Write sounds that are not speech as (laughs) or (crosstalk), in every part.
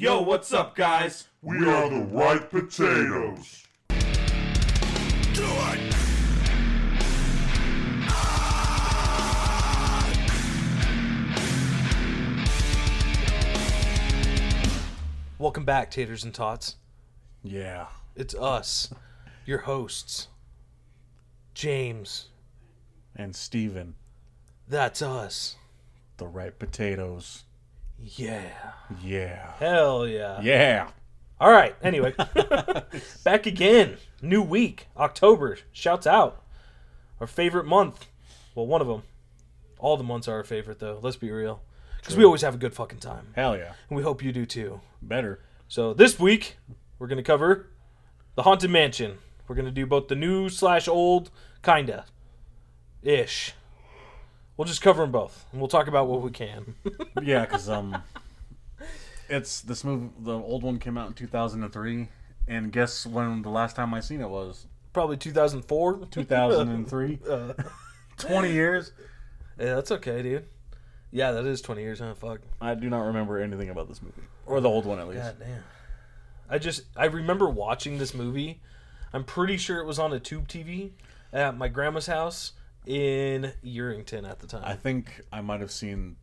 Yo, what's up, guys? We are the Ripe Potatoes. Do it! Welcome back, Taters and Tots. Yeah. It's us, your hosts. James, And Steven, that's us. the Ripe Potatoes. Yeah. Yeah. Hell yeah. Yeah. All right, anyway. (laughs) (laughs) back again. New week, October. Shouts out. Our favorite month. Well, one of them. All the months are our favorite, though. Let's be real. Because we always have a good fucking time. Hell yeah. And we hope you do too. Better. So this week we're gonna cover the Haunted Mansion. We're gonna do both the new slash old, kinda, ish. We'll just cover them both, and we'll talk about what we can. (laughs) Yeah, because um, it's this movie. The old one came out in 2003, and guess when the last time I seen it was Probably 2004. (laughs) 2003. Uh, 20 years. yeah, that's okay, dude. Yeah, that is 20 years. Huh? Fuck. I do not remember anything about this movie, or the old one at least. God damn. I just I remember watching this movie. I'm pretty sure it was on a tube TV at my grandma's house in Urington at the time. I think I might have seen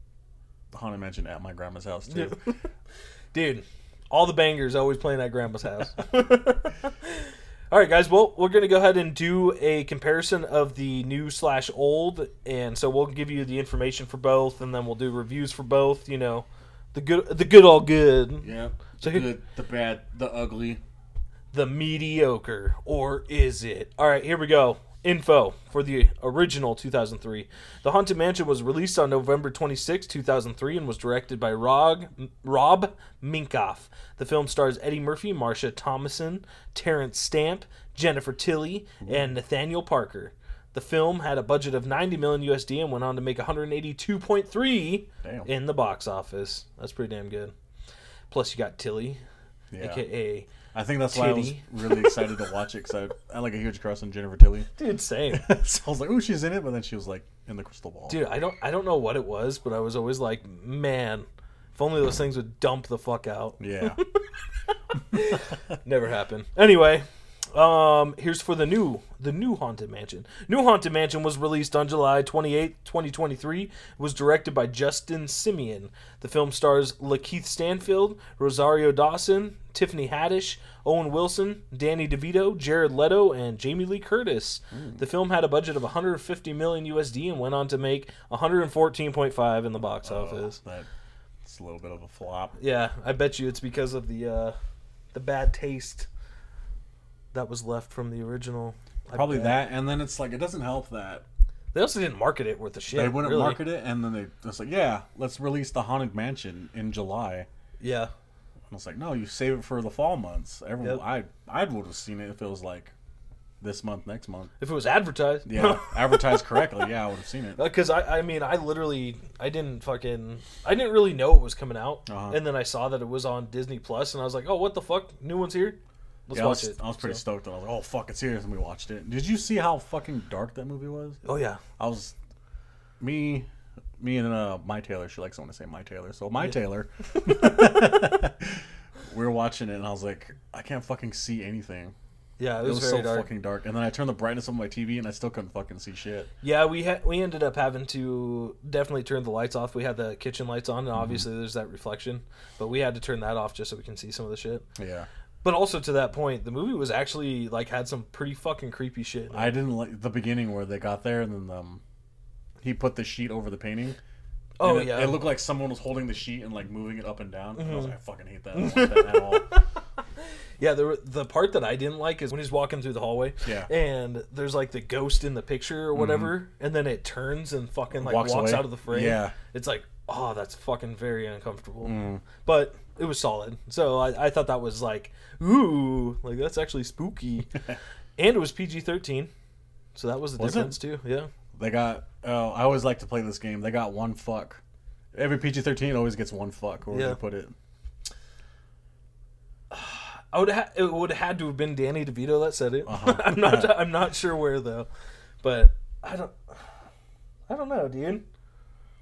the Haunted Mansion at my grandma's house too. (laughs) Dude, all the bangers always playing at grandma's house. (laughs) all right, guys. Well, we're gonna go ahead and do a comparison of the new slash old, and so we'll give you the information for both, and then we'll do reviews for both. You know, the good, the good, all good, yeah. So the good, the bad, the ugly. the mediocre, or is it? All right, here we go. Info for the original 2003. The Haunted Mansion was released on November 26, 2003, and was directed by Rob, Rob Minkoff. The film stars Eddie Murphy, Marsha Thomason, Terence Stamp, Jennifer Tilly, and Nathaniel Parker. The film had a budget of 90 million USD and went on to make 182.3 Damn. in the box office. That's pretty damn good. Plus, you got Tilly, Yeah. aka I think that's why I was really excited to watch it because I, I like a huge crush on Jennifer Tilly. dude, same. (laughs) so I was like, "Oh, she's in it," but then she was like in the crystal ball. Dude, I don't I don't know what it was, but I was always like, man, if only those things would dump the fuck out. Yeah, (laughs) Never happened. Anyway, um, here's for the new the new Haunted Mansion. New Haunted Mansion was released on July 28, 2023. It was directed by Justin Simien. The film stars Lakeith Stanfield, Rosario Dawson, Tiffany Haddish, Owen Wilson, Danny DeVito, Jared Leto, and Jamie Lee Curtis. The film had a budget of 150 million USD and went on to make 114.5 in the box office. that's a little bit of a flop. Yeah, I bet you it's because of the uh, the bad taste that was left from the original. I Probably bet. that, and then it's like it doesn't help that They also didn't market it worth a shit. they wouldn't really. market it, and then they just like, "Yeah, let's release the Haunted Mansion in July." Yeah, And I was like, "No, you save it for the fall months." Everyone, Yep. I I would have seen it if it was like this month, next month. if it was advertised. Yeah, (laughs) advertised correctly. Yeah, I would have seen it. Because I, I mean, I literally, I didn't fucking, I didn't really know it was coming out, Uh-huh. and then I saw that it was on Disney Plus, and I was like, oh, what the fuck, new one's here, let's Yeah, I was, it. I was pretty So- stoked. I was like, "Oh fuck, it's here!" And we watched it. Did you see how fucking dark that movie was? Oh yeah, I was me, me and uh, my Taylor. She likes I say my Taylor. So my Taylor. (laughs) we were watching it, and I was like, I can't fucking see anything. yeah, it It was, was, very so dark. fucking dark. And then I turned the brightness on my TV, and I still couldn't fucking see shit. Yeah, we had we ended up having to definitely turn the lights off. We had the kitchen lights on, and Mm-hmm. obviously there's that reflection, but we had to turn that off just so we can see some of the shit. Yeah, But also to that point, the movie was actually like had some pretty fucking creepy shit. I didn't like the beginning where they got there, and then um, he put the sheet over the painting. oh it, yeah, Mm-hmm. it looked like someone was holding the sheet and like moving it up and down. And I was like, I fucking hate that. I don't like that at all. (laughs) yeah. The the part that I didn't like is when he's walking through the hallway, Yeah. and there's like the ghost in the picture or whatever, and then it turns and fucking like Walks walks, out of the frame. Yeah. it's like oh, that's fucking very uncomfortable. Mm. But it was solid, so I, I thought that was like ooh, like that's actually spooky, (laughs) and it was PG thirteen, so that was the Was it? difference too. Yeah. They got. Oh, I always like to play this game. They got one fuck. Every PG thirteen always gets one fuck. Where Yeah. you put it? (sighs) I would ha- it would have had to have been Danny DeVito that said it. Uh-huh. (laughs) I'm not (laughs) I'm not sure where though, but I don't I don't know, dude.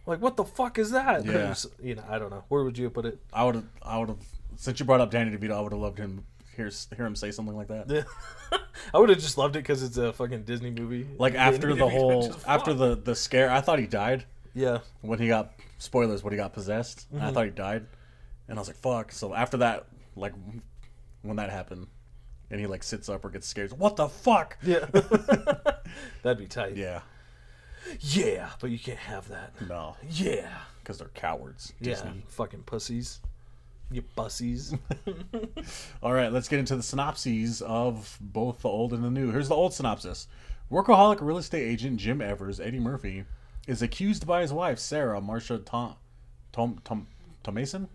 Like what the fuck is that? Yeah. There's- You know, I don't know. Where would you put it? I would have. I would have since you brought up Danny DeVito, I would have loved him hear hear him say something like that. Yeah. (laughs) I would have just loved it because it's a fucking Disney movie. Like after the whole after the the scare, I thought he died yeah when he got spoilers when he got possessed. I Mm-hmm. thought he died, and I was like, "Fuck!" So after that, like when that happened, and he like sits up or gets scared, what the fuck? yeah (laughs) (laughs) that'd be tight. Yeah, Yeah, but you can't have that. no, Yeah, because they're cowards. yeah, fucking pussies. You bussies. (laughs) All right, let's get into the synopses of both the old and the new. Here's the old synopsis: Workaholic real estate agent Jim Evers, Eddie Murphy, is accused by his wife Sarah Marsha Tom Tom Tom Thomason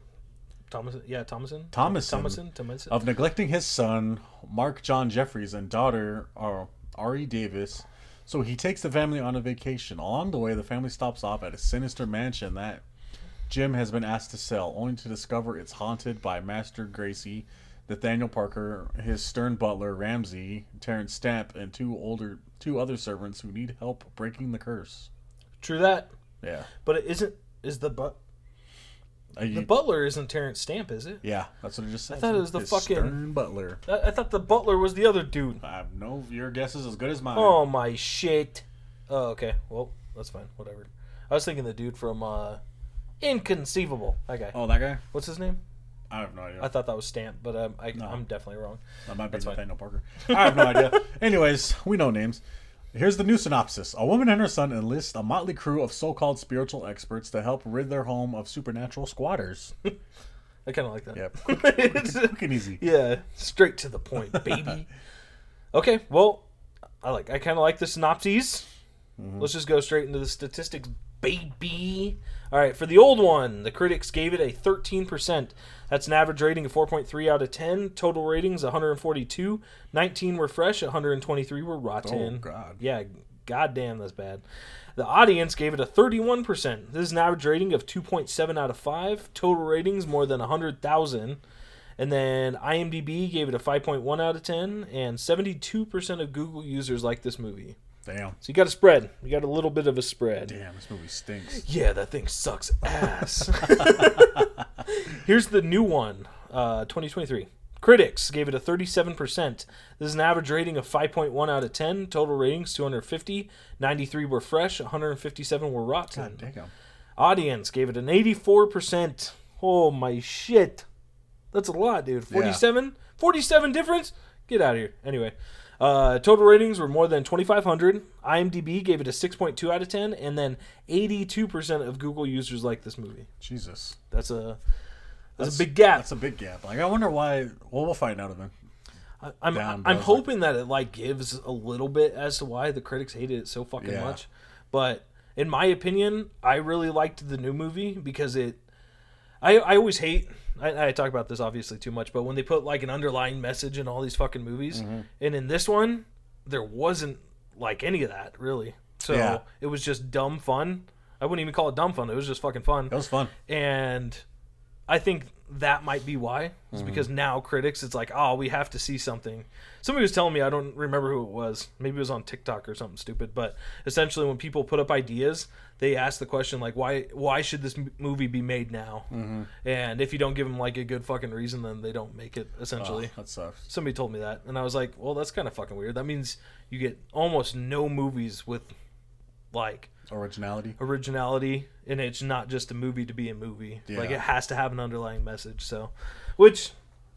Thomason, yeah, Thomason, Thomason. Thomason, Thomason. of neglecting his son Marc John Jefferies and daughter uh, Aree Davis. So he takes the family on a vacation. Along the way, the family stops off at a sinister mansion that Jim has been asked to sell, only to discover it's haunted by Master Gracey, Nathaniel Parker, his stern butler Ramsey, Terence Stamp, and two older two other servants who need help breaking the curse. True that, Yeah, but it isn't. Is the but Uh, the butler isn't Terrence Stamp, is it? yeah, that's what I just said. I thought it was the fucking- stern butler. I, I thought the butler was the other dude. I have no. Your guess is as good as mine. Oh my shit. Oh, okay. Well, that's fine. Whatever. I was thinking the dude from uh, Inconceivable. That guy. Oh, that guy? What's his name? I have no idea. I thought that was Stamp, but um, I, No. I'm definitely wrong. That might be That's fine. Nathaniel Parker. I have no idea. (laughs) Anyways, we know names. Here's the new synopsis. A woman and her son enlist a motley crew of so-called spiritual experts to help rid their home of supernatural squatters. (laughs) I kind of like that. Yeah, It's- (laughs) quick and easy. yeah, straight to the point, baby. (laughs) okay, well, I like. I kind of like the synopses. Mm-hmm. Let's just go straight into the statistics, baby. All right, for the old one, the critics gave it a 13%. That's an average rating of 4.3 out of 10. Total ratings 142. 19 were fresh, 123 were rotten. Oh, God. Yeah, goddamn, that's bad. The audience gave it a 31%. This is an average rating of 2.7 out of 5. Total ratings more than 100,000. And then IMDb gave it a 5.1 out of 10, and 72% of Google users like this movie. Damn. So you got a spread. You got a little bit of a spread. Damn, this movie stinks. Yeah, that thing sucks ass. (laughs) (laughs) Here's the new one, uh, 2023. Critics gave it a 37%. This is an average rating of 5.1 out of 10. Total ratings 250. 93 were fresh. 157 were rotten. God damn. Audience gave it an 84%. Oh my shit. That's a lot, dude. 47? 47 difference? Get out of here. Anyway, uh, total ratings were more than 2,500. IMDb gave it a 6.2 out of 10, and then 82% of Google users like this movie. Jesus. That's a that's, a big gap. That's a big gap. Like, I wonder why. Well, we'll find out then. I- I'm down, I'm hoping that it like gives a little bit as to why the critics hated it so fucking Yeah. much. But in my opinion, I really liked the new movie because it. I I always hate. I, I talk about this obviously too much, but when they put like an underlying message in all these fucking movies, Mm-hmm. and in this one, there wasn't like any of that really. So Yeah. it was just dumb fun. I wouldn't even call it dumb fun. It was just fucking fun It was fun. and I think that might be why. Mm-hmm. Is because now critics, it's like, oh, we have to see something. Somebody was telling me, I don't remember who it was. Maybe it was on TikTok or something stupid. But essentially, when people put up ideas, they ask the question like, why why should this m- movie be made now? Mm-hmm. And if you don't give them like a good fucking reason, then they don't make it. Essentially, Oh, that sucks. somebody told me that, and I was like, well, that's kind of fucking weird. That means you get almost no movies with like Originality. originality and it's not just a movie to be a movie like it has to have an underlying message so which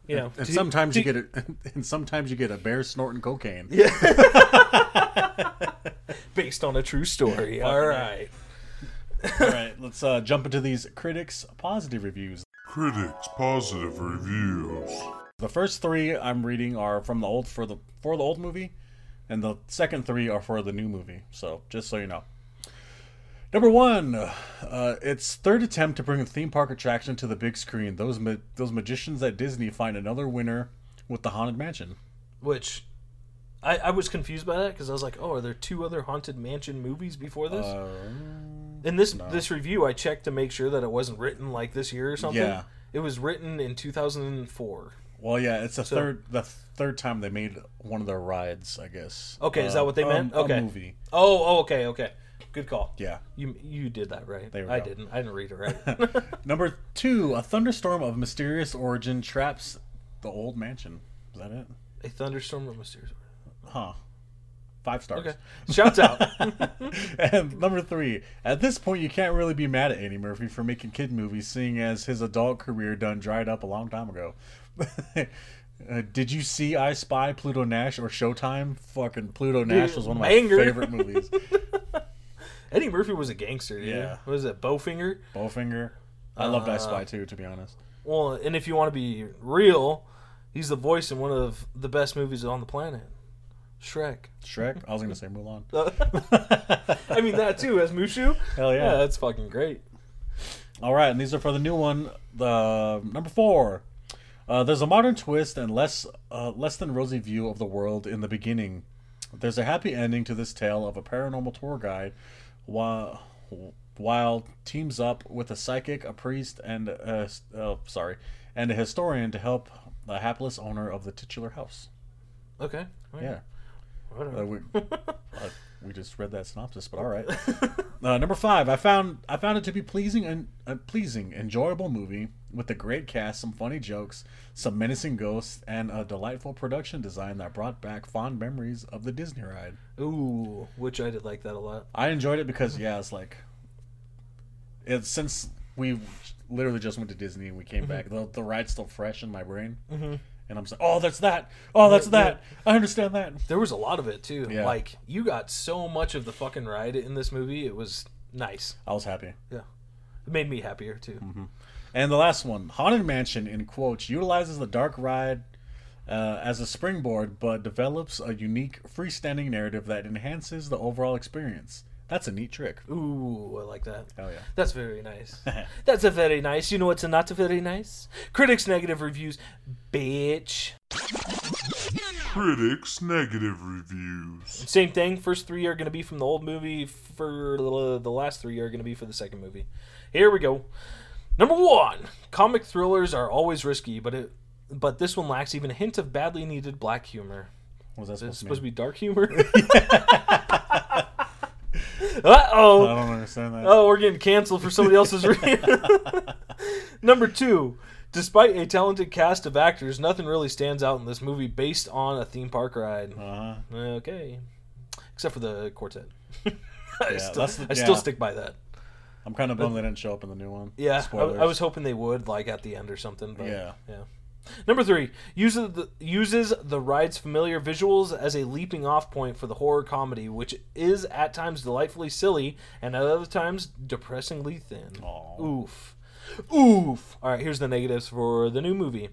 you know And to- sometimes to- you get it. (laughs) And sometimes you get a bear snorting cocaine. yeah (laughs) (laughs) based on a true story all right All right, let's uh, jump into these critics' positive reviews. Critics positive reviews. The first three I'm reading are from the old for the for the old movie, and the second three are for the new movie. So just so you know. Number one, uh, its third attempt to bring a theme park attraction to the big screen. Those ma- those magicians at Disney find another winner with the Haunted Mansion. which I, I was confused by that because I was like, oh, are there two other haunted mansion movies before this? Uh, In this this review, I checked to make sure that it wasn't written like this year or something. Yeah. It was written in 2004. Well, yeah, it's the third the third time they made one of their rides. I guess. Okay, is that Uh, what they meant? a Okay. movie. Oh, oh, okay, okay. Good call. Yeah. You you did that right. I go. didn't. I didn't read it right. (laughs) (laughs) Number two, a thunderstorm of mysterious origin traps the old mansion. Is that it? a thunderstorm of mysterious. Huh. Five stars. Okay. Shouts out. (laughs) and number three, at this point, you can't really be mad at Eddie Murphy for making kid movies, seeing as his adult career done dried up a long time ago. (laughs) uh, did you see I Spy, Pluto Nash, or Showtime? Fucking Pluto Nash was one of my banger. favorite movies. (laughs) Eddie Murphy was a gangster. Dude. Yeah. What is it? Bowfinger. Bowfinger. I loved I Uh, Spy too, to be honest. Well, and if you want to be real, he's the voice in one of the best movies on the planet, Shrek. Shrek. I was gonna say Mulan. (laughs) I mean that too as Mushu. Hell yeah. Yeah, that's fucking great. All right, and these are for the new one. The number four. Uh, there's a modern twist and less uh, less than rosy view of the world in the beginning. There's a happy ending to this tale of a paranormal tour guide, while while teams up with a psychic, a priest, and a, uh, sorry, and a historian to help the hapless owner of the titular house. Okay. Yeah. Whatever. (laughs) Uh, we, uh, just read that synopsis, but all right. (laughs) Uh, number five, I found I found it to be pleasing and a pleasing, enjoyable movie with a great cast, some funny jokes, some menacing ghosts, and a delightful production design that brought back fond memories of the Disney ride. Ooh, which I did like that a lot. I enjoyed it because yeah, it's like it's since we literally just went to Disney and we came back, the, the ride's still fresh in my brain, mm-hmm. And I'm saying, oh, that's that, oh, that's Yeah, that. I understand that. There was a lot of it too. Yeah. Like you got so much of the fucking ride in this movie. It was nice. I was happy. Yeah. It made me happier too. Mm-hmm. And the last one, Haunted Mansion, in quotes, utilizes the dark ride uh, as a springboard, but develops a unique freestanding narrative that enhances the overall experience. That's a neat trick. Ooh, I like that. Oh yeah. That's very nice. (laughs) That's a very nice. You know what's a not a very nice? Critics' negative reviews. Bitch. Critics' negative reviews. Same thing. First three are going to be from the old movie. For the the last three are going to be for the second movie. Here we go. Number one. Comic thrillers are always risky, but it but this one lacks even a hint of badly needed black humor. What was that It's supposed, supposed to to be dark humor. (laughs) (laughs) uh oh. I don't understand that. Oh, we're getting canceled for somebody else's reading. (laughs) Number two, despite a talented cast of actors, nothing really stands out in this movie based on a theme park ride. Uh-huh. Okay, except for the quartet. (laughs) I, Yeah, still, the- I still stick by that. I'm kind of bummed they didn't show up in the new one. Yeah, I, I was hoping they would, like at the end or something. But Yeah. yeah. Number three uses the, uses the ride's familiar visuals as a leaping off point for the horror comedy, which is at times delightfully silly and at other times depressingly thin. Aw. Oof, oof. All right, here's the negatives for the new movie.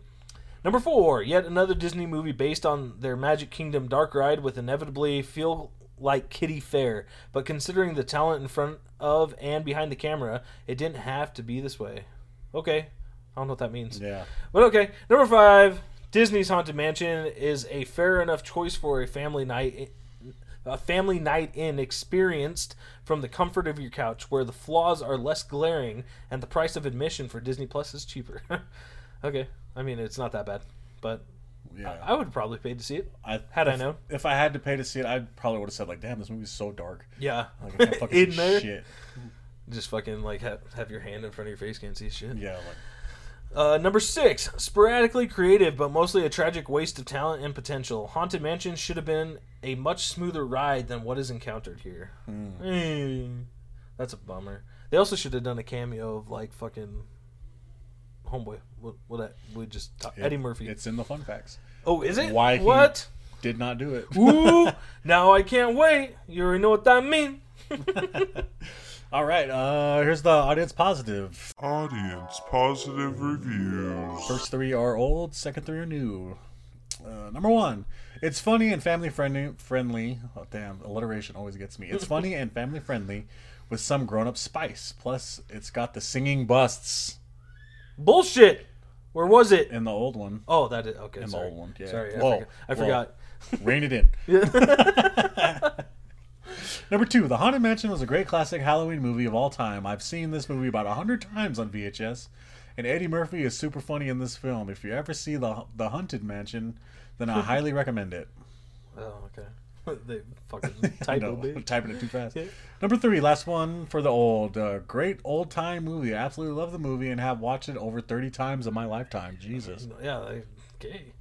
Number four, yet another Disney movie based on their Magic Kingdom dark ride with inevitably feel like kiddie fair. But considering the talent in front of and behind the camera, it didn't have to be this way. Okay, I don't know what that means. Yeah. But okay, number five, Disney's Haunted Mansion is a fair enough choice for a family night, a family night in experienced from the comfort of your couch, where the flaws are less glaring and the price of admission for Disney Plus is cheaper. (laughs) okay, I mean it's not that bad, but Yeah. I would probably pay to see it I, had I if, known. If I had to pay to see it, I probably would have said like, "Damn, this movie's so dark." Yeah, Like, I can't (laughs) fucking in there, shit. just fucking like have, have your hand in front of your face, can't see shit. Yeah. Like, Uh, number six, sporadically creative but mostly a tragic waste of talent and potential. Haunted Mansion should have been a much smoother ride than what is encountered here. Mm, that's a bummer. They also should have done a cameo of like fucking homeboy. What? What? that- We just talk, Eddie Murphy. It's in the fun facts. oh, is it? why What? Did not do it. Ooh! (laughs) now I can't wait. You already know what that means. (laughs) All right. Uh, here's the audience positive. Audience positive reviews. First three are old. Second three are new. Uh, number one, it's funny and family friendly. Friendly. Oh damn, alliteration always gets me. It's funny and family friendly, with some grown up spice. Plus, it's got the singing busts Bullshit. Where was it? in the old one. Oh, that is okay. In the old one, yeah. Sorry, I Whoa, forgot. I forgot. Rein it in. (laughs) Number two, The Haunted Mansion was a great classic Halloween movie of all time. I've seen this movie about a hundred times on VHS, and Eddie Murphy is super funny in this film. If you ever see the the Haunted Mansion, then I (laughs) highly recommend it. Oh, okay. (laughs) they fucking (laughs) I type know, it, bitch. typing it too fast. Yeah. Number three, last one for the old. Uh, great old time movie. I absolutely love the movie and have watched it over 30 times in my lifetime. Jesus. Yeah, okay.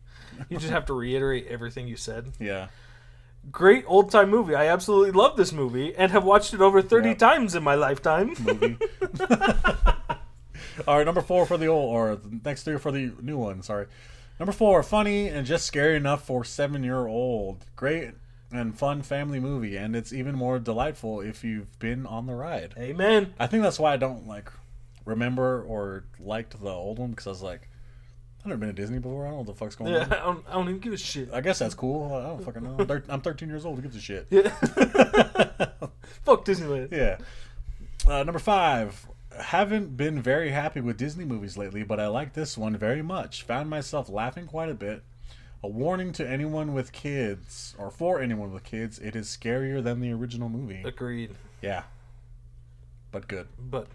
You just have to reiterate everything you said. Yeah. Great old time movie. I absolutely love this movie and have watched it over 30 Yeah. times in my lifetime. movie. (laughs) All right, number four for the old, or the next three for the new one. Sorry. Number four, funny and just scary enough for seven year old. Great and fun family movie, and it's even more delightful if you've been on the ride. Amen. I think that's why I don't like remember or liked the old one because I was like, I've never been to Disney before. I don't know what the fuck's going Yeah, on. I don't, I don't even give a shit. I guess that's cool. I don't fucking know. I'm thir- I'm 13 years old. Who gives a shit? Yeah. (laughs) Fuck Disneyland. Yeah. Uh, number five. Haven't been very happy with Disney movies lately, but I like this one very much. Found myself laughing quite a bit. A warning to anyone with kids, or for anyone with kids, it is scarier than the original movie. Agreed. Yeah. But good. But,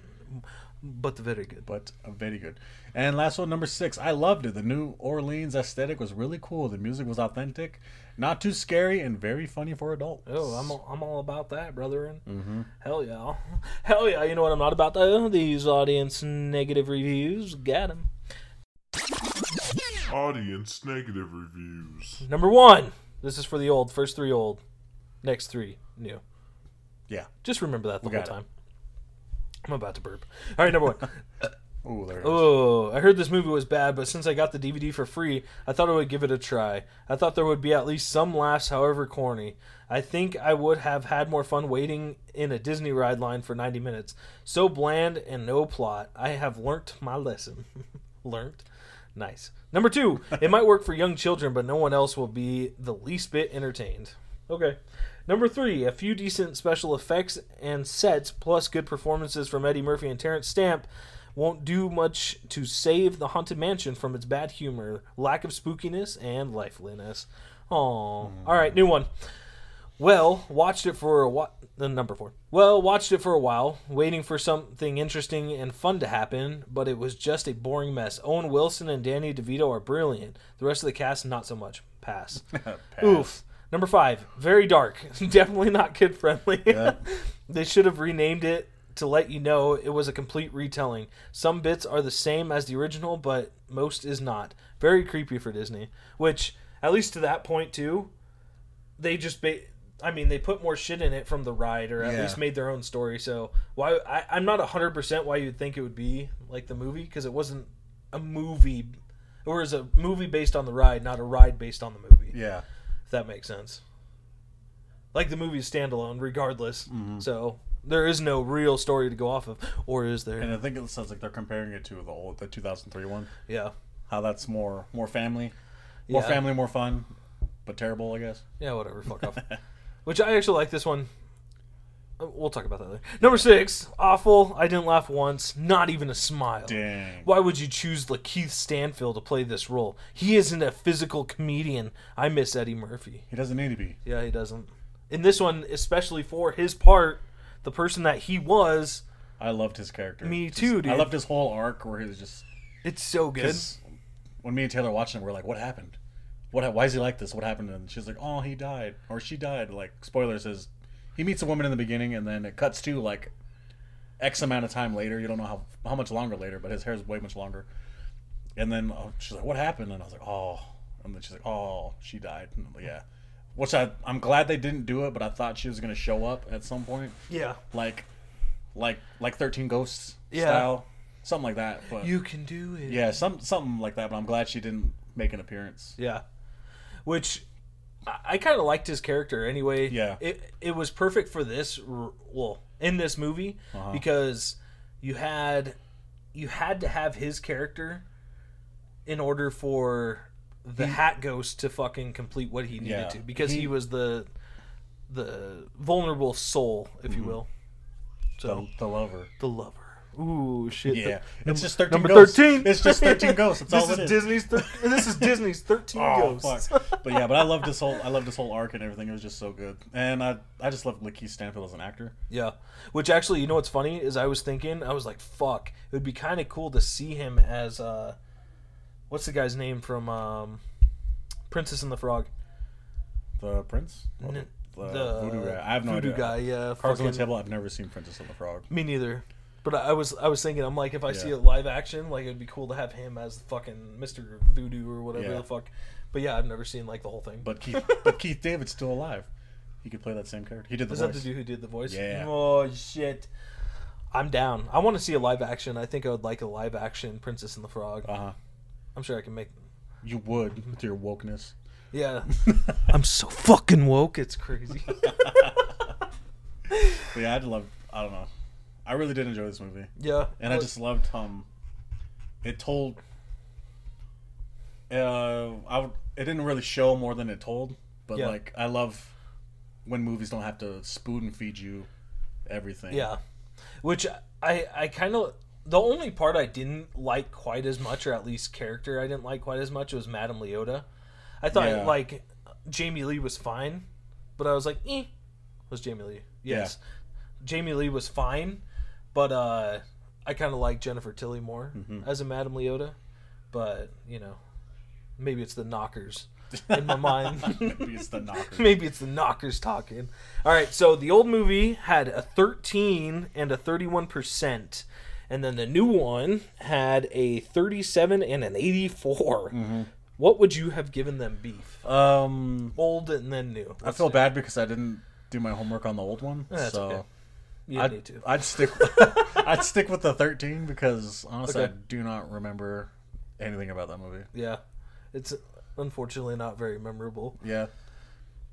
but very good. But uh, very good. And last one, number six. I loved it. The New Orleans aesthetic was really cool. The music was authentic, not too scary, and very funny for adults. Oh, I'm all, I'm all about that, brethren. Mm-hmm. Hell yeah. (laughs) Hell yeah. You know what I'm not about, though? These audience negative reviews. Got 'em. Audience negative reviews. Number one. This is for the old. First three old. Next three new. Yeah. Just remember that the We whole time. it. I'm about to burp. All right, number one. (laughs) Oh, there it is. Oh, I heard this movie was bad, but since I got the DVD for free, I thought I would give it a try. I thought there would be at least some laughs, however corny. I think I would have had more fun waiting in a Disney ride line for 90 minutes. So bland and no plot. I have learnt my lesson. (laughs) learnt? Nice. Number two, it might work for young children, but no one else will be the least bit entertained. Okay. Number three, a few decent special effects and sets, plus good performances from Eddie Murphy and Terence Stamp, won't do much to save the Haunted Mansion from its bad humor, lack of spookiness, and lifeliness. Oh, all right, new one. Well, watched it for a while. The uh, number four. Well, watched it for a while, waiting for something interesting and fun to happen, but it was just a boring mess. Owen Wilson and Danny DeVito are brilliant. The rest of the cast, not so much. Pass. (laughs) Pass. Oof. Number five. Very dark. (laughs) Definitely not kid friendly. Yeah. (laughs) they should have renamed it to let you know it was a complete retelling. Some bits are the same as the original, but most is not. Very creepy for Disney. Which, at least to that point too, they just ba- I mean, they put more shit in it from the ride, or at Yeah. least made their own story. So why I, I'm not hundred percent why you'd think it would be like the movie because it wasn't a movie, or is a movie based on the ride, not a ride based on the movie. Yeah. That makes sense. Like the movie's standalone, regardless. Mm-hmm. So there is no real story to go off of, or is there? And I think it sounds like they're comparing it to the old, the 2003 one. yeah, How that's more, more family, more Yeah. family, more fun, but terrible, I guess. yeah, whatever. Fuck off. (laughs) Which I actually like this one. Uh, We'll talk about that later. Number six, awful. I didn't laugh once, not even a smile. Dang. Why would you choose Lakeith Stanfield to play this role? He isn't a physical comedian. I miss Eddie Murphy. He doesn't need to be. Yeah, he doesn't. In this one, especially for his part, the person that he was, I loved his character. Me Just- too, I loved his whole arc where he was just. it's so good. When me and Taylor watched him, we are like, "What happened? What? Why is he like this? What happened?" And she's like, "Oh, he died, or she died." Like spoilers is, he meets a woman in the beginning, and then it cuts to like X amount of time later. You don't know how how much longer later, but his hair is way much longer. And then oh, she's like, "What happened?" And I was like, "Oh," and then she's like, "Oh, she died." Like, yeah, which I I'm glad they didn't do it, but I thought she was gonna show up at some point, Yeah. like like like Thirteen Ghosts Yeah. style, something like that. But You can do it. yeah, some something like that. But I'm glad she didn't make an appearance. Yeah. Which I, I kind of liked his character anyway. Yeah. It it was perfect for this well, in this movie Uh-huh. because you had you had to have his character in order for the hat ghost to fucking complete what he needed Yeah. to because he, He- was the the vulnerable soul, if Mm-hmm. you will. So The, the lover. the lover. Ooh shit. Yeah, The- it's just 13 number ghosts. thirteen. It's just (laughs) 13 ghosts. That's this all is it is. Disney's. Thir- (laughs) this is Disney's thirteen Oh ghosts. fuck! But yeah, but I love this whole I love this whole arc and everything. It was just so good, and I I just love Lakeith Stanfield as an actor. Yeah. Which actually, you know what's funny is I was thinking, I was like, fuck, it would be kind of cool to see him as uh what's the guy's name from um Princess and the Frog? The Prince. N- uh, the voodoo guy. I have no voodoo idea. guy. Yeah, Cards on the table. I've never seen Princess and the Frog. Me neither. But I was I was thinking I'm like if I see Yeah. it live action like it'd be cool to have him as fucking Mr. Voodoo or whatever Yeah. the fuck. But yeah, I've never seen like the whole thing. But Keith, (laughs) but Keith David's still alive. He could play that same character. He did the is that voice. the dude who did the voice? Yeah. Oh shit. I'm down. I want to see a live action. I think I would like a live action Princess and the Frog. Uh huh. I'm sure I can make. You would with your wokeness. Yeah. (laughs) I'm so fucking woke. It's crazy. (laughs) But yeah, I would love. I don't know. I really did enjoy this movie, yeah. and I just loved um. It told. Uh, I would. It didn't really show more than it told, but Yeah. like I love when movies don't have to spoon feed you everything. Yeah, which I I kind of the only part I didn't like quite as much, or at least character I didn't like quite as much, was Madame Leota. I thought Yeah. like Jamie Lee was fine, but I was like, eh, was Jamie Lee? Yes, Jamie Lee was fine, but uh, I kind of like Jennifer Tilly more Mm-hmm. as a Madame Leota. But you know, maybe it's the knockers in my mind. (laughs) Maybe it's the knocker. (laughs) Maybe it's the knockers talking. All right, so the old movie had a 13 and a 31%. And then the new one had a 37 and an 84. Mm-hmm. What would you have given them beef? Um, Old and then new. I feel bad because I didn't do my homework on the old one. That's so okay. You I'd, need to. I'd stick. (laughs) I'd stick with the thirteen because honestly, Okay. I do not remember anything about that movie. Yeah. It's unfortunately not very memorable. Yeah,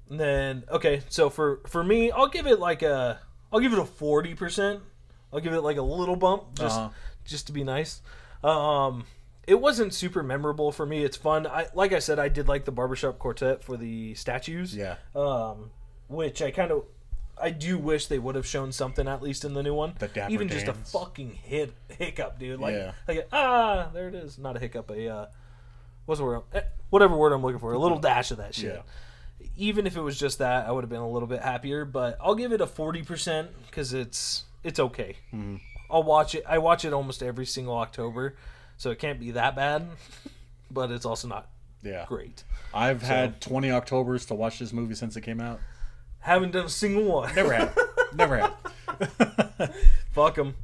And then okay, so for for me, I'll give it like a I'll give it a 40%. I'll give it like a little bump just Uh-huh. just to be nice. Um it wasn't super memorable for me. It's fun. I like I said I did like the barbershop quartet for the statues. yeah, Um which I kind of I do wish they would have shown something at least in the new one. The Dapper Even just a fucking hit (laughs) hiccup, dude. Like Yeah. like a, ah, there it is. Not a hiccup, a uh what's the word? Eh, Whatever word I'm looking for. A little dash of that shit yeah. even if it was just that, I would have been a little bit happier. But I'll give it a forty percent because it's it's okay. Mm-hmm. I'll watch it. I watch it almost every single October, so it can't be that bad. (laughs) But it's also not Yeah. great. I've had twenty Octobers to watch this movie since it came out. Haven't done a single one. Never have. (laughs) Never have. (laughs) Fuck them.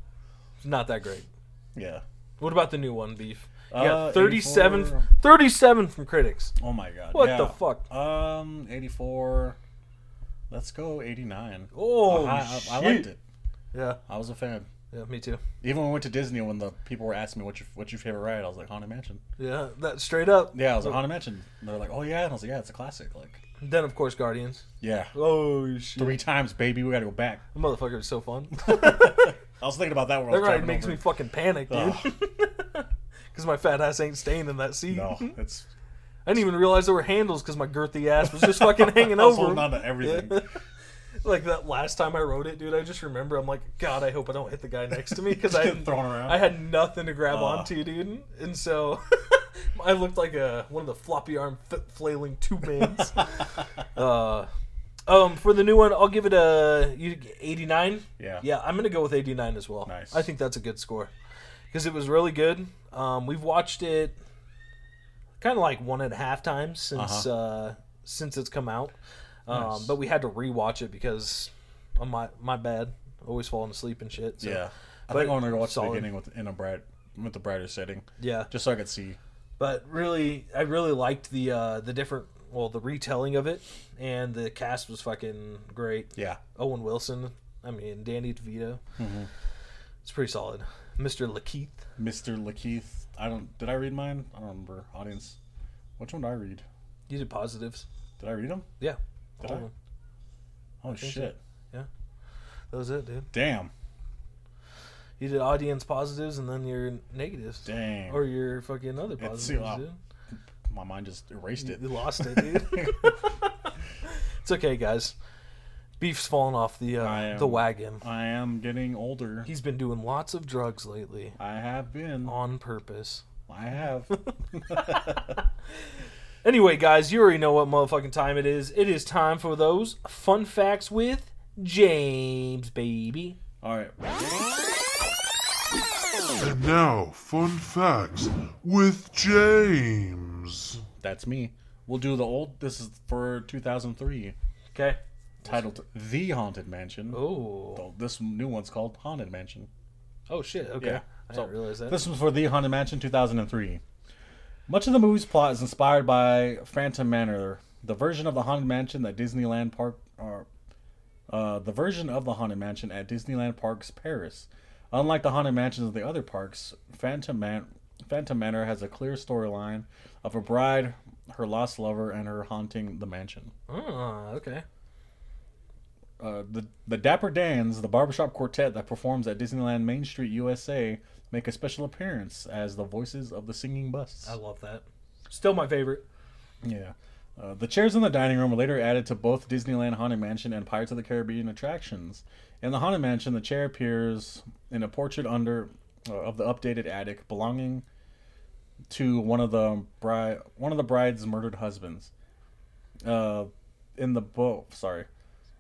Not that great. Yeah. What about the new one, Beef? You Uh, got 37, 84. 37 from critics. Oh my god. What yeah. the fuck? Um, eighty-four. Let's go eighty-nine. Oh, I, I. I liked it. Yeah, I was a fan. yeah, me too. Even when we went to Disney, when the people were asking me what's your what's your favorite ride, I was like Haunted Mansion. Yeah, that straight up. Yeah, I was like Haunted Mansion. And they're like, oh yeah, and I was like, yeah, it's a classic. Like, Then of course Guardians. yeah, Oh shit, three times, baby. We got to go back. the motherfucker is so fun. (laughs) I was thinking about that I That ride makes over. me fucking panic, dude. Ah. (laughs) Because my fat ass ain't staying in that seat. No, (laughs) it's I didn't even realize there were handles because my girthy ass was just fucking hanging I was over. holding 'em. on to everything. Yeah. like that last time I rode it, dude. I just remember I'm like, God, I hope I don't hit the guy next to me because I had, thrown around. I had nothing to grab Ugh. onto, dude. And so I looked like a one of the floppy arm f- flailing two mans. (laughs) uh, um, for the new one, I'll give it a 89. Yeah. Yeah, I'm gonna go with 89 as well. Nice. I think that's a good score because it was really good. Um, we've watched it kind of like one and a half times since Uh-huh. uh, since it's come out. Um, Nice. But we had to rewatch it because of my my bad. Always falling asleep and shit. So, yeah. I but think I want to go watch solid. the beginning with in a bright with the brighter setting, yeah. just so I could see. But really, I really liked the uh, the different well the retelling of it, and the cast was fucking great. Yeah, Owen Wilson, I mean Danny DeVito. Mm-hmm. It's pretty solid. Mr. Lakeith. Mr. Lakeith. I don't. Did I read mine? I don't remember. Audience. Which one did I read? You did positives. Did I read them? Yeah. Did I? Oh think so. shit! That was it, dude. Damn. You did audience positives and then your negatives. Dang. Or your fucking other positives, uh, dude. My mind just erased it. You lost it, dude. (laughs) (laughs) it's okay, guys. Beef's fallen off the uh, am- the wagon. I am getting older. He's been doing lots of drugs lately I have been. on purpose. I have. (laughs) Anyway, guys, you already know what motherfucking time it is. It is time for those fun facts with James, baby. All right. And now, fun facts with James. That's me. We'll do the old. This is for 2003. Okay. titled The Haunted Mansion. Oh. This new one's called Haunted Mansion. Oh shit. Okay. Yeah. I So, didn't realize that. This was for The Haunted Mansion 2003. Much of the movie's plot is inspired by Phantom Manor, the version of the Haunted Mansion that Disneyland Park or uh, the version of the Haunted Mansion at Disneyland Parks Paris. Unlike the Haunted Mansions of the other parks, Phantom Man Phantom Manor has a clear storyline of a bride, her lost lover, and her haunting the mansion. Oh, okay. Uh, the the Dapper Dans, the barbershop quartet that performs at Disneyland Main Street, USA, make a special appearance as the voices of the singing busts. I love that. Still my favorite. Yeah. Uh, the chairs in the dining room were later added to both Disneyland Haunted Mansion and Pirates of the Caribbean attractions. In the Haunted Mansion, the chair appears in a portrait under uh, of the updated attic belonging to one of the bride one of the bride's murdered husbands. Uh, in the both sorry,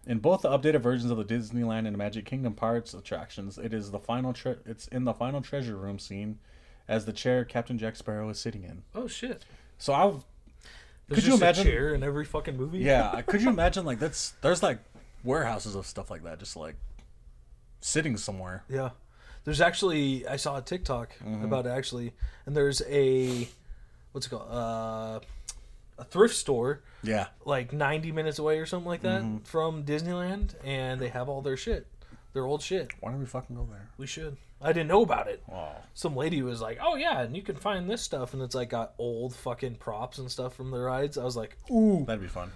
in both the updated versions of the Disneyland and Magic Kingdom Pirates attractions, it is the final tre- it's in the final treasure room scene as the chair Captain Jack Sparrow is sitting in. Oh shit. So I've There's Could you imagine- chair in every fucking movie? Yeah, (laughs) could you imagine like that's there's like warehouses of stuff like that, just like sitting somewhere. Yeah. There's actually I saw a TikTok Mm-hmm. about it actually, and there's a what's it called? Uh, a thrift store Yeah, like 90 minutes away or something like that Mm-hmm. from Disneyland, and they have all their shit, their old shit. why don't we fucking go there? We should. I didn't know about it. Wow. Some lady was like, "Oh yeah, and you can find this stuff," and it's like got old fucking props and stuff from the rides. I was like, "Ooh." That'd be fun.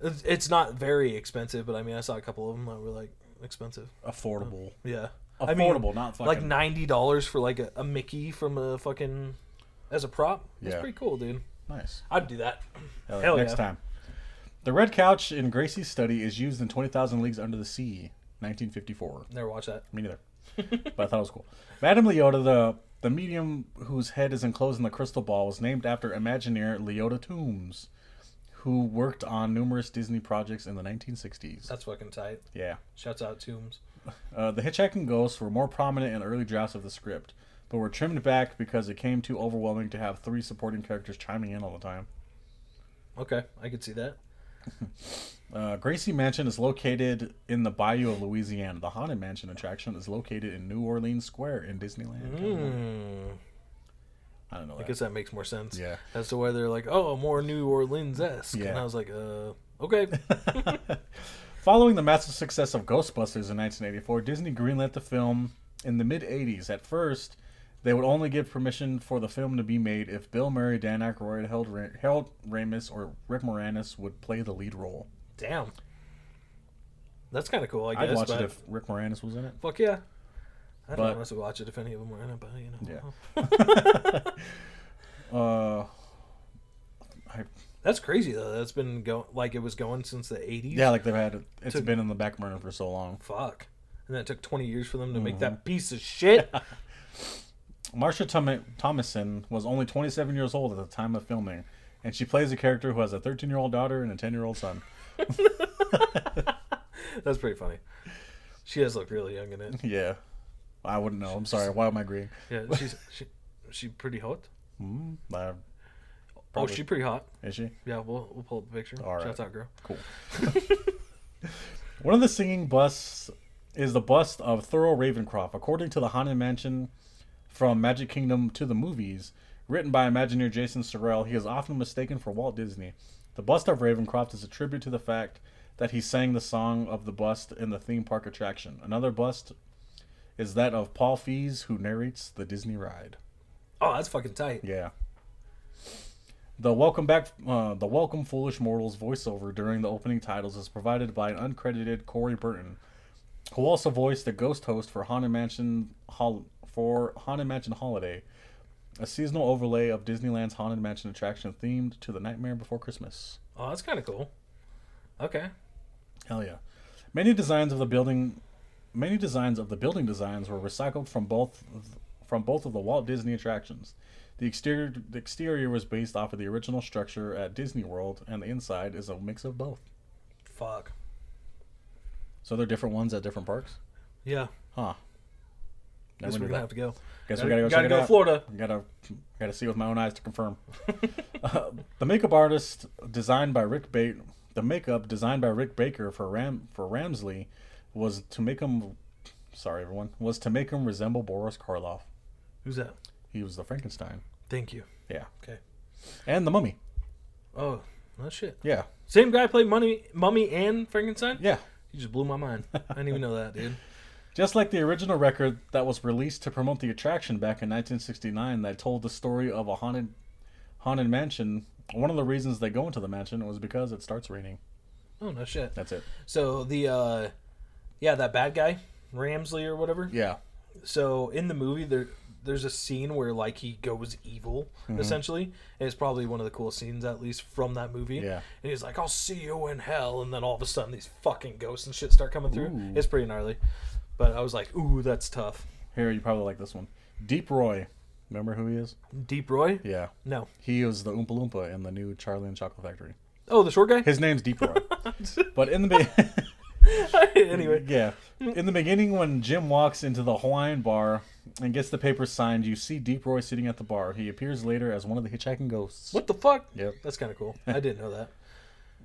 It's it's not very expensive, but I mean, I saw a couple of them that were like expensive. Affordable. Yeah, Affordable, I mean, not fucking like ninety dollars for like a, a Mickey from a fucking as a prop. That's Yeah. pretty cool, dude. nice. I'd do that. Hell, Hell next yeah. time. The red couch in Gracey's study is used in Twenty Thousand Leagues Under the Sea, 1954. Never watched that. Me neither. (laughs) but I thought it was cool. Madame Leota, the the medium whose head is enclosed in the crystal ball, was named after Imagineer Leota Toombs, who worked on numerous Disney projects in the 1960s. That's fucking tight. Yeah. Shouts out Toombs. Uh, the hitchhiking ghosts were more prominent in early drafts of the script, but were trimmed back because it came too overwhelming to have three supporting characters chiming in all the time. Okay, I could see that. Uh, Gracey Mansion is located in the Bayou of Louisiana. The Haunted Mansion attraction is located in New Orleans Square in Disneyland. Hmm. I don't know I that. guess that makes more sense. Yeah. As to why they're like, oh, more New Orleans esque. And Yeah. I was like, uh, okay. (laughs) (laughs) Following the massive success of Ghostbusters in 1984, Disney greenlit the film in the mid 80s. At first, they would only give permission for the film to be made if Bill Murray, Dan Aykroyd, Harold, Ra- Harold Ramis, or Rick Moranis would play the lead role. Damn. That's kind of cool, I guess. I'd watch but it if Rick Moranis was in it. Fuck yeah. I don't But- honestly watch it if any of them were in it, but you know. Yeah. (laughs) (laughs) Uh, I, That's crazy though. That's been going like it was going since the 80s. yeah, like they've had it's Took- been in the back burner for so long. Fuck. And then it took 20 years for them to make Mm-hmm. that piece of shit. (laughs) Marsha Thomason was only 27 years old at the time of filming, and she plays a character who has a 13 year old daughter and a 10 year old son. (laughs) That's pretty funny. She does look really young in it. (laughs) Yeah. I wouldn't know. I'm sorry. Why am I agreeing? Yeah, (laughs) she's she, she pretty hot. Mm, Oh, Probably. she pretty hot. is she? Yeah, we'll we'll pull up a picture. All right. Shouts out, girl. Cool. One of the singing busts is the bust of Thurl Ravenscroft. According to the Haunted Mansion from Magic Kingdom to the movies, written by Imagineer Jason Surrell, he is often mistaken for Walt Disney. The bust of Ravenscroft is a tribute to the fact that he sang the song of the bust in the theme park attraction. Another bust is that of Paul Frees, who narrates the Disney ride. Oh, that's fucking tight. Yeah. The welcome back, uh, the welcome foolish mortals voiceover during the opening titles is provided by an uncredited Corey Burton, who also voiced the ghost host for Haunted Mansion for Haunted Mansion Holiday, a seasonal overlay of Disneyland's Haunted Mansion attraction themed to the Nightmare Before Christmas. Oh, that's kind of cool. Okay. Hell yeah! Many designs of the building, many designs of the building designs were recycled from both from both of the Walt Disney attractions. The exterior the exterior was based off of the original structure at Disney World, and the inside is a mix of both. Fuck. So they're different ones at different parks, Yeah. huh? Guess Never we're gonna have to go. Guess Gotta- we gotta go gotta go out. Florida. Gotta gotta see with my own eyes to confirm. (laughs) uh, the makeup artist designed by Rick Bate the makeup designed by Rick Baker for Ram for Ramsley was to make him sorry everyone was to make him resemble Boris Karloff. Who's that? He was the Frankenstein. Thank you. Yeah, Okay. and the Mummy. Oh, no shit. Yeah, Same guy played Mummy, Mummy and Frankenstein. yeah. He just blew my mind. I didn't even know that, dude. (laughs) Just like the original record that was released to promote the attraction back in 1969 that told the story of a haunted haunted mansion, one of the reasons they go into the mansion was because it starts raining. Oh no shit. That's it. So the uh yeah, that bad guy, Ramsley or whatever. Yeah. So in the movie there there's a scene where like he goes evil Mm-hmm. essentially. And it's probably one of the coolest scenes at least from that movie. Yeah. And he's like, I'll see you in hell and then all of a sudden these fucking ghosts and shit start coming through. Ooh. It's pretty gnarly. But I was like, ooh, that's tough. Here, you probably like this one. Deep Roy. Remember who he is? Deep Roy? Yeah. No. He was the Oompa Loompa in the new Charlie and Chocolate Factory. Oh, the short guy? His name's Deep Roy. (laughs) but in the be- (laughs) anyway. yeah, in the beginning when Jim walks into the Hawaiian bar and gets the paper signed, you see Deep Roy sitting at the bar. He appears later as one of the hitchhiking ghosts. What the fuck? Yep. That's kind of cool. (laughs) I didn't know that.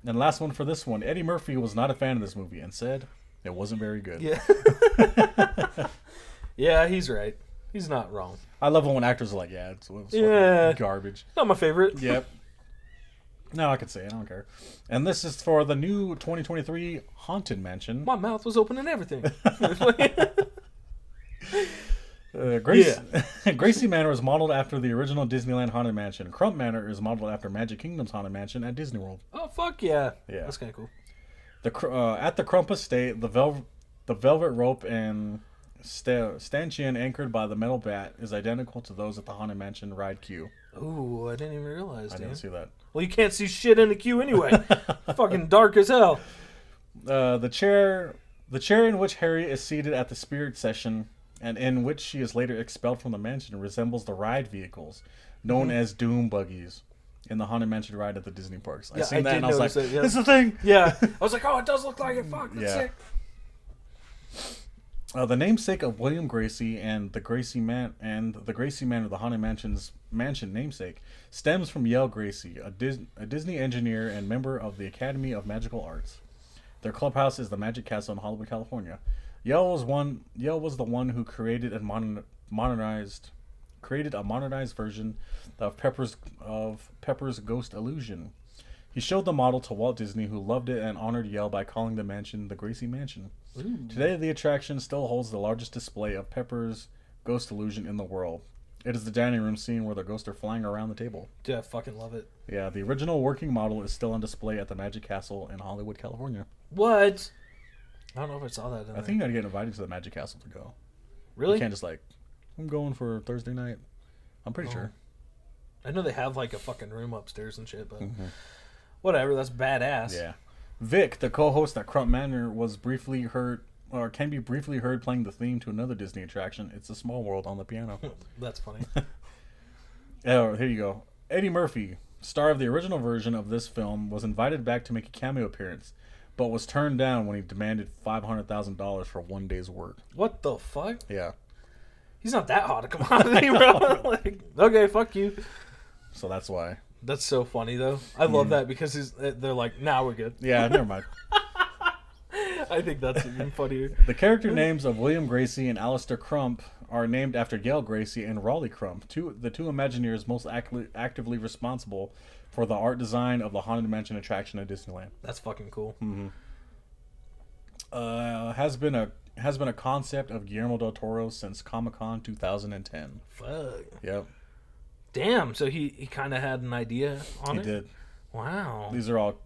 And last one for this one, Eddie Murphy was not a fan of this movie and said it wasn't very good. Yeah. (laughs) yeah, he's right. He's not wrong. I love when actors are like, "Yeah, it's, it's Yeah. garbage." Not my favorite. Yep. No, I could say it. I don't care. And this is for the new 2023 Haunted Mansion. My mouth was open and everything. (laughs) (laughs) Uh, Grace, Gracey Manor is modeled after the original Disneyland Haunted Mansion. Crump Manor is modeled after Magic Kingdom's Haunted Mansion at Disney World. oh fuck yeah. Yeah. That's kind of cool. The uh, at the Crump Estate, the vel- the velvet rope and sta- stanchion anchored by the metal bat is identical to those at the Haunted Mansion ride queue. Ooh, I didn't even realize, I dude. didn't see that. Well, you can't see shit in the queue anyway. (laughs) Fucking dark as hell. Uh, the chair, the chair in which Harry is seated at the spirit session, and in which she is later expelled from the mansion, resembles the ride vehicles known Mm-hmm. as Doom buggies in the Haunted Mansion ride at the Disney parks. I Yeah, seen I that and I was like, it, yeah. "It's a thing." Yeah. (laughs) I was like, oh, it does look like it. Fuck, that's Yeah. sick. Uh, the namesake of William Gracey and the Gracey man and the Gracey man of the Haunted Mansion's mansion namesake, stems from Yale Gracey, a, Dis- a Disney engineer and member of the Academy of Magical Arts. Their clubhouse is the Magic Castle in Hollywood, California. Yale was one. Yale was the one who created and modern, modernized, created a modernized version of Pepper's of Pepper's Ghost Illusion. He showed the model to Walt Disney, who loved it and honored Yale by calling the mansion the Gracey Mansion. Today, the attraction still holds the largest display of Pepper's Ghost Illusion in the world. It is the dining room scene where the ghosts are flying around the table. Dude, I fucking love it. Yeah, the original working model is still on display at the Magic Castle in Hollywood, California. What? I don't know if I saw that. I think you gotta get invited to the Magic Castle to go. really. You can't just like, I'm going for Thursday night. I'm pretty Oh. sure. I know they have like a fucking room upstairs and shit, but whatever. That's badass. Mm-hmm. Yeah. Vic, the co-host at Crump Manor, was briefly heard, or can be briefly heard playing the theme to another Disney attraction. It's a Small World on the piano. (laughs) That's funny. (laughs) Oh, here you go. Eddie Murphy, star of the original version of this film, was invited back to make a cameo appearance, but was turned down when he demanded five hundred thousand dollars for one day's work. what the fuck? Yeah. He's not that hot a commodity, bro. like, okay, fuck you. So that's why. That's so funny though. I love that because he's, uh, they're like, nah, we're good. Yeah, never mind. (laughs) (laughs) I think that's even funnier. The character names of William Gracey and Alistair Crump are named after Gail Gracey and Rolly Crump, two the two Imagineers most actively, actively responsible for the art design of the Haunted Mansion attraction at Disneyland. That's fucking cool. Uh, has been a has been a concept of Guillermo del Toro since Comic Con 2010. Fuck. Yep, Damn. So he, he kind of had an idea on he it. did. Wow. These are all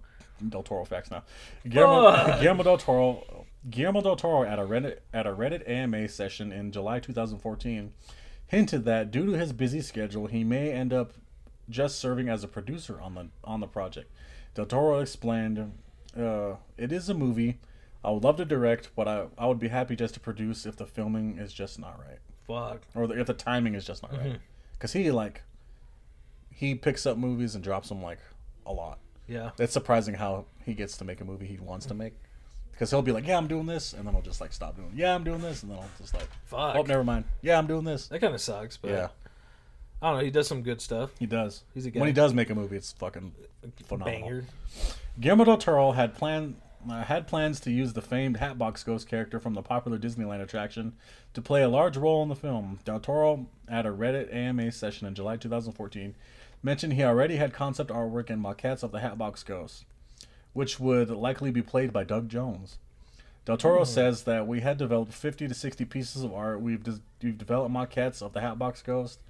Del Toro facts now. Guillermo, Fuck. Guillermo del Toro, Guillermo del Toro at a Reddit at a Reddit AMA session in July 2014 hinted that due to his busy schedule, he may end up just serving as a producer on the on the project. Del Toro explained, uh, "It is a movie. I would love to direct, but I I would be happy just to produce if the filming is just not right, Fuck. or the, if the timing is just not right." Mm-hmm. Because he like he picks up movies and drops them like a lot. Yeah. It's surprising how he gets to make a movie he wants to make. Because he'll be like, "Yeah, I'm doing this," and then I'll just like stop doing. It. Yeah, I'm doing this, and then I'll just like, Fuck. "Oh, never mind. Yeah, I'm doing this." That kind of sucks, but Yeah, I don't know. He does some good stuff. He does. He's a good When he does make a movie, it's fucking phenomenal. Banger. Guillermo del Toro had plan uh, had plans to use the famed Hatbox Ghost character from the popular Disneyland attraction to play a large role in the film. Del Toro, at a Reddit AMA session in July 2014, mentioned he already had concept artwork and maquettes of the Hatbox Ghost, which would likely be played by Doug Jones. Del Toro says that we had developed 50 to 60 pieces of art. We've, des- we've developed maquettes of the Hatbox Ghost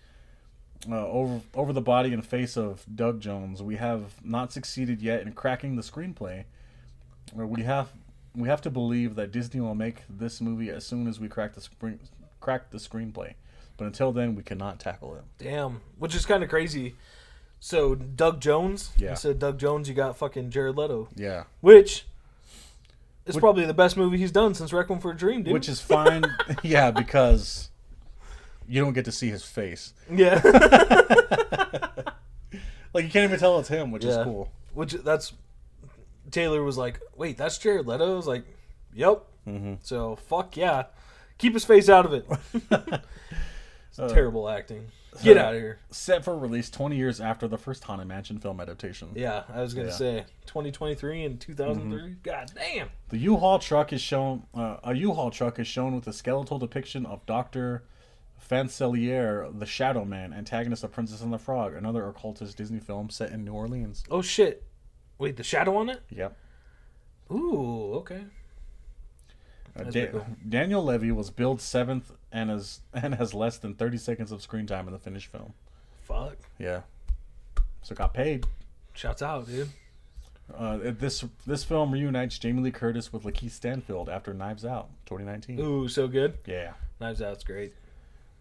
uh, over over the body and face of Doug Jones. We have not succeeded yet in cracking the screenplay. We have we have to believe that Disney will make this movie as soon as we crack the spring, crack the screenplay. But until then, we cannot tackle it. Damn. Which is kind of crazy. So Doug Jones. Yeah. Instead of Doug Jones, you got fucking Jared Leto, Yeah, which is Which- probably the best movie he's done since Requiem for a Dream, dude. which is fine. (laughs) (laughs) yeah, because you don't get to see his face. yeah. (laughs) Like you can't even tell it's him, which Yeah. is cool. which that's Taylor was like, wait, that's Jared Leto. I was like, yep. Mm-hmm. So fuck yeah, keep his face out of it. (laughs) It's terrible acting. Get out of here. Set for release 20 years after the first Haunted Mansion film adaptation. Yeah, I was gonna Yeah. say 2023 and 2003. God damn. The U-Haul truck is shown. Uh, a U-Haul truck is shown with a skeletal depiction of Doctor Facilier, the Shadow Man, antagonist of Princess and the Frog, another occultist Disney film set in New Orleans. Oh shit. Wait, the shadow on it? Yep. Ooh, okay. Uh, Da- cool. Daniel Levy was billed seventh and has (laughs) and has less than 30 seconds of screen time in the finished film. Fuck. Yeah. So got paid. Shouts out, dude. Uh, this this film reunites Jamie Lee Curtis with Lakeith Stanfield after Knives Out 2019. Ooh, so good. Yeah. Knives Out's great.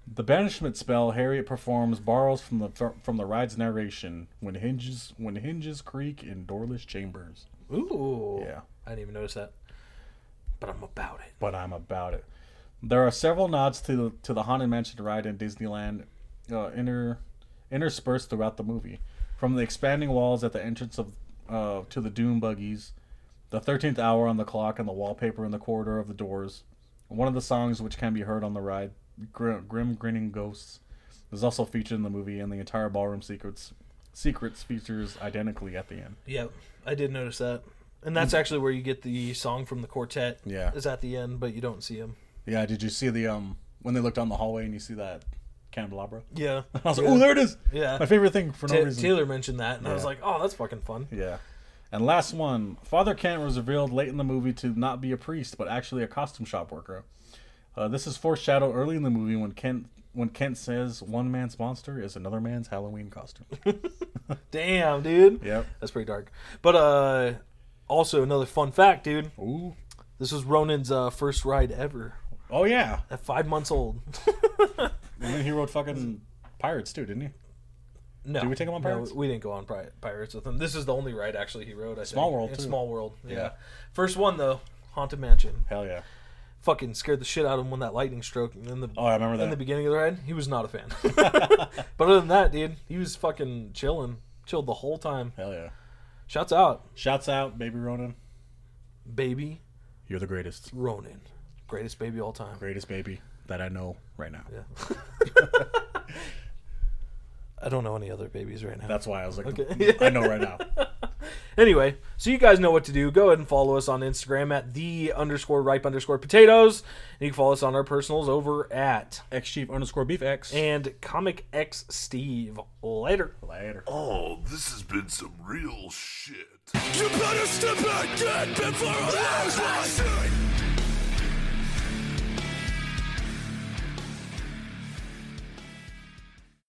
The banishment spell Harriet performs borrows from the from the ride's narration when hinges when hinges creak in doorless chambers. Ooh. Yeah, I didn't even notice that. But I'm about it. but I'm about it. There are several nods to the, to the haunted mansion ride in Disneyland, uh, inter, interspersed throughout the movie, from the expanding walls at the entrance of uh, to the doom buggies, the thirteenth hour on the clock, and the wallpaper in the corridor of the doors. One of the songs which can be heard on the ride, Grim, Grim Grinning Ghosts, is also featured in the movie, and the entire ballroom secrets secrets features identically at the end. Yeah, I did notice that. And that's actually where you get the song from the quartet. Yeah. Is at the end, but you don't see him. Yeah, did you see the um when they look down the hallway and you see that candelabra? Yeah. (laughs) I was like, Yeah. oh, there it is. Yeah. My favorite thing for no Ta- reason. Taylor mentioned that, and I was like, oh, that's fucking fun. Yeah. And last one, Father Kent was revealed late in the movie to not be a priest, but actually a costume shop worker. Uh, this is foreshadowed early in the movie when Kent when Kent says one man's monster is another man's Halloween costume. (laughs) Damn, dude. yep. That's pretty dark. But uh, also another fun fact, dude. Ooh. This was Ronan's uh, first ride ever Oh yeah. at five months old. (laughs) And then he wrote fucking Pirates too, didn't he? No, Did we take him on no, Pirates? we didn't go on Pi- Pirates with him. This is the only ride actually he rode. I Small think. World, too. Small World. Yeah. Yeah. First one though, Haunted Mansion. Hell yeah. Fucking scared the shit out of him when that lightning struck in the Oh, I remember that in that. the beginning of the ride. He was not a fan. (laughs) (laughs) but other than that, dude, he was fucking chilling, chilled the whole time. Hell yeah. Shouts out, Shouts out, baby Ronan. baby You're the greatest. Ronan, greatest baby all time. Greatest baby that I know right now. Yeah. (laughs) I don't know any other babies right now. That's why I was like, Okay. Mm, I know right now. (laughs) Anyway, so you guys know what to do. Go ahead and follow us on Instagram at the underscore ripe underscore potatoes. And you can follow us on our personals over at X Chief underscore beef X. and Comic X Steve. Later. Later. Oh, this has been some real shit. You better step back dead before I lose my sight.